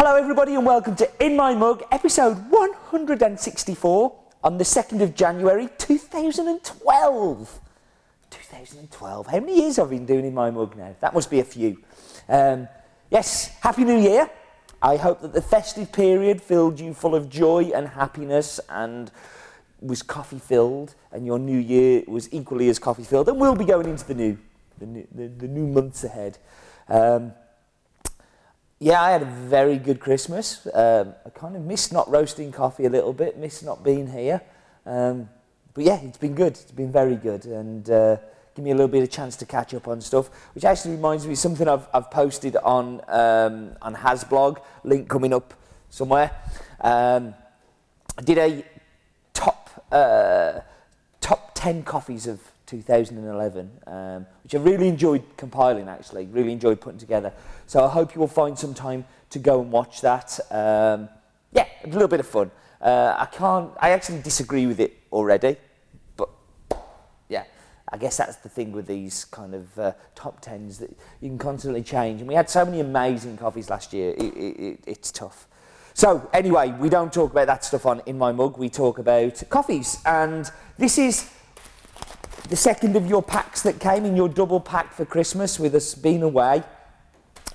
Hello, everybody, and welcome to In My Mug, episode 164 on the 2nd of January 2012. 2012. How many years have I been doing In My Mug now? That must be a few. Um, yes, Happy New Year. I hope that the festive period filled you full of joy and happiness and was coffee filled, and your new year was equally as coffee filled. And we'll be going into the new, the new, the, the new months ahead. Um, yeah, I had a very good Christmas. Um, I kind of missed not roasting coffee a little bit, missed not being here. Um, but yeah, it's been good. It's been very good. And uh, give me a little bit of chance to catch up on stuff, which actually reminds me of something I've, I've posted on, um, on Hasblog, link coming up somewhere. Um, I did a top, uh, top 10 coffees of 2011, um, which I really enjoyed compiling actually, really enjoyed putting together. So I hope you will find some time to go and watch that. Um, yeah, a little bit of fun. Uh, I can't, I actually disagree with it already, but yeah, I guess that's the thing with these kind of uh, top tens that you can constantly change. And we had so many amazing coffees last year, it, it, it, it's tough. So anyway, we don't talk about that stuff on In My Mug, we talk about coffees. And this is the second of your packs that came in your double pack for Christmas with us being away.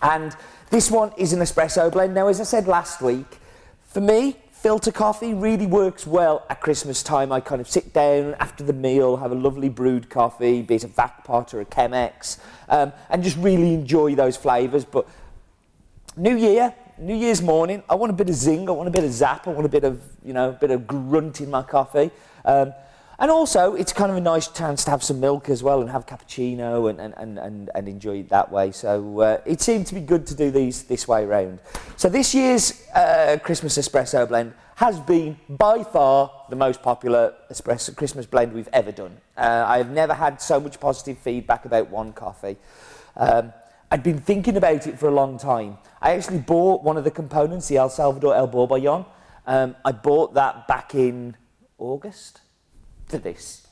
And this one is an espresso blend. Now, as I said last week, for me, filter coffee really works well at Christmas time. I kind of sit down after the meal, have a lovely brewed coffee, be it a Vacpot or a Chemex, um, and just really enjoy those flavours. But New Year, New Year's morning, I want a bit of zing, I want a bit of zap, I want a bit of, you know, a bit of grunt in my coffee. Um, and also, it's kind of a nice chance to have some milk as well and have cappuccino and, and, and, and enjoy it that way. So uh, it seemed to be good to do these this way round. So this year's uh, Christmas espresso blend has been by far the most popular espresso Christmas blend we've ever done. Uh, I have never had so much positive feedback about one coffee. Um, I'd been thinking about it for a long time. I actually bought one of the components, the El Salvador El Borbollon. Um, I bought that back in August for this.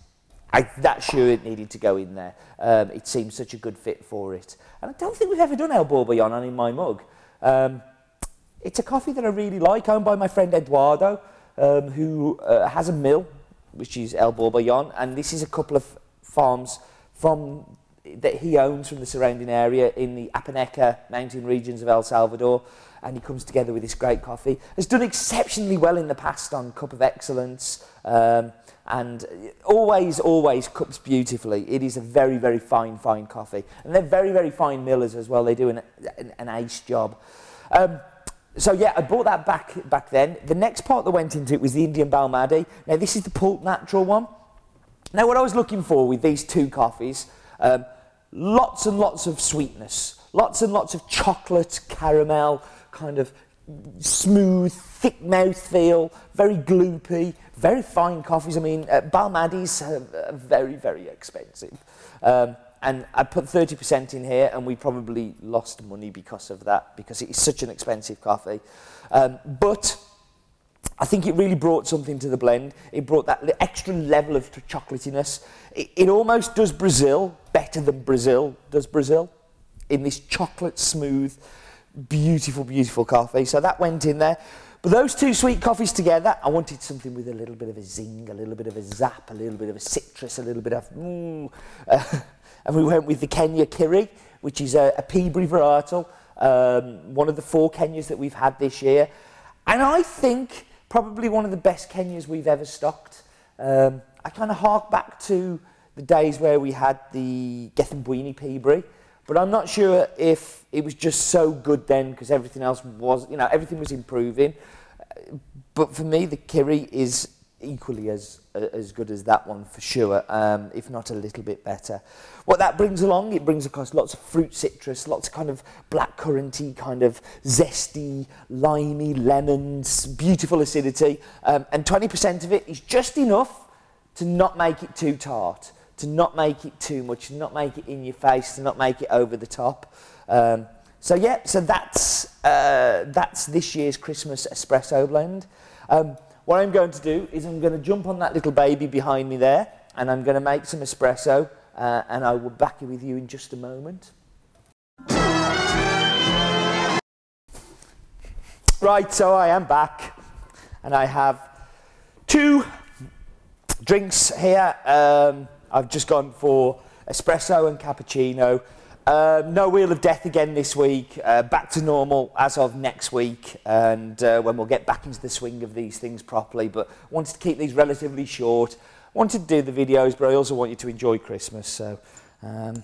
I, that sure it needed to go in there. Um, it seemed such a good fit for it. And I don't think we've ever done El Borbollon on in my mug. Um, it's a coffee that I really like, owned by my friend Eduardo, um, who uh, has a mill, which is El Borbollon, and this is a couple of farms from that he owns from the surrounding area in the Apaneca mountain regions of El Salvador and he comes together with this great coffee. Has done exceptionally well in the past on Cup of Excellence um, and always, always cups beautifully. It is a very, very fine, fine coffee. And they're very, very fine millers as well. They do an, an, an ace job. Um, so yeah, I bought that back back then. The next part that went into it was the Indian Balmaadi. Now this is the pulp natural one. Now what I was looking for with these two coffees, um, lots and lots of sweetness, lots and lots of chocolate, caramel, kind of smooth, thick mouth feel, very gloopy, very fine coffees. I mean, uh, Balmaadis are very, very expensive. Um, and I put 30% in here, and we probably lost money because of that, because it is such an expensive coffee. Um, but I think it really brought something to the blend. It brought that extra level of chocolatiness. It, it almost does Brazil better than Brazil does Brazil in this chocolate smooth, beautiful, beautiful coffee. So that went in there. But those two sweet coffees together, I wanted something with a little bit of a zing, a little bit of a zap, a little bit of a citrus, a little bit of mm. Uh, and we went with the Kenya Kiri, which is a, a Peaberry varietal, um, one of the four Kenyas that we've had this year. And I think probably one of the best Kenyas we've ever stocked. Um, I kind of hark back to the days where we had the Gethumbwini Peaberry, but I'm not sure if it was just so good then because everything else was, you know, everything was improving. But for me, the Kiri is equally as as good as that one for sure, um, if not a little bit better. What that brings along, it brings across lots of fruit citrus, lots of kind of black curranty, kind of zesty, limey, lemons, beautiful acidity, um, and 20% of it is just enough to not make it too tart to not make it too much, to not make it in your face, to not make it over the top. Um, so yeah, so that's uh, that's this year's Christmas espresso blend. Um, what I'm going to do is I'm going to jump on that little baby behind me there, and I'm going to make some espresso, uh, and I will back you with you in just a moment. Right, so I am back, and I have two drinks here. Um, I've just gone for espresso and cappuccino. Um, no Wheel of Death again this week. Uh, back to normal as of next week, and uh, when we'll get back into the swing of these things properly. But wanted to keep these relatively short. Wanted to do the videos, but I also want you to enjoy Christmas. So um,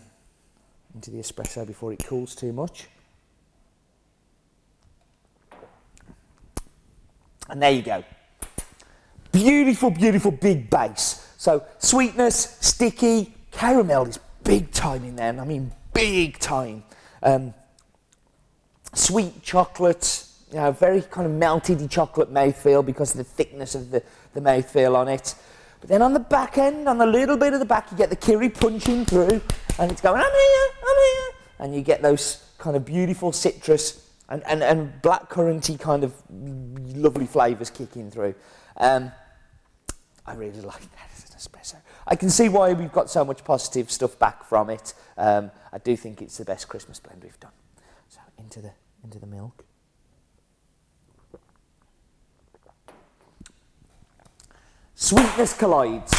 into the espresso before it cools too much. And there you go. Beautiful, beautiful big base. So sweetness, sticky, caramel is big time in there. and I mean, big time. Um, sweet chocolate, you know, very kind of melted chocolate mouthfeel because of the thickness of the, the mouthfeel on it. But then on the back end, on the little bit of the back, you get the kiri punching through and it's going, I'm here, I'm here. And you get those kind of beautiful citrus and, and, and black curranty kind of lovely flavours kicking through. Um, I really like that as an espresso. I can see why we've got so much positive stuff back from it. Um, I do think it's the best Christmas blend we've done. So into the into the milk. Sweetness collides.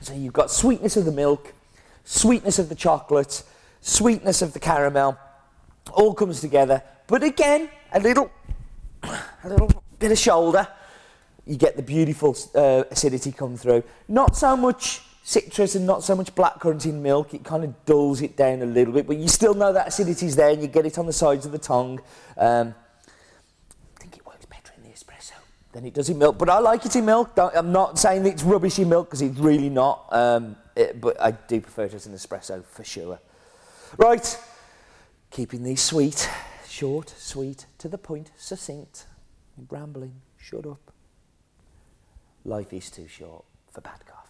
So you've got sweetness of the milk, sweetness of the chocolate, sweetness of the caramel, all comes together. But again, a little, a little bit of shoulder, you get the beautiful uh, acidity come through. Not so much citrus and not so much blackcurrant in milk. It kind of dulls it down a little bit, but you still know that acidity is there, and you get it on the sides of the tongue. Um, I think it works better in the espresso than it does in milk, but I like it in milk. Don't, I'm not saying it's rubbish in milk because it's really not, um, it, but I do prefer it as an espresso for sure. Right, keeping these sweet, short, sweet, to the point, succinct, rambling, shut up. Life is too short for bad coffee.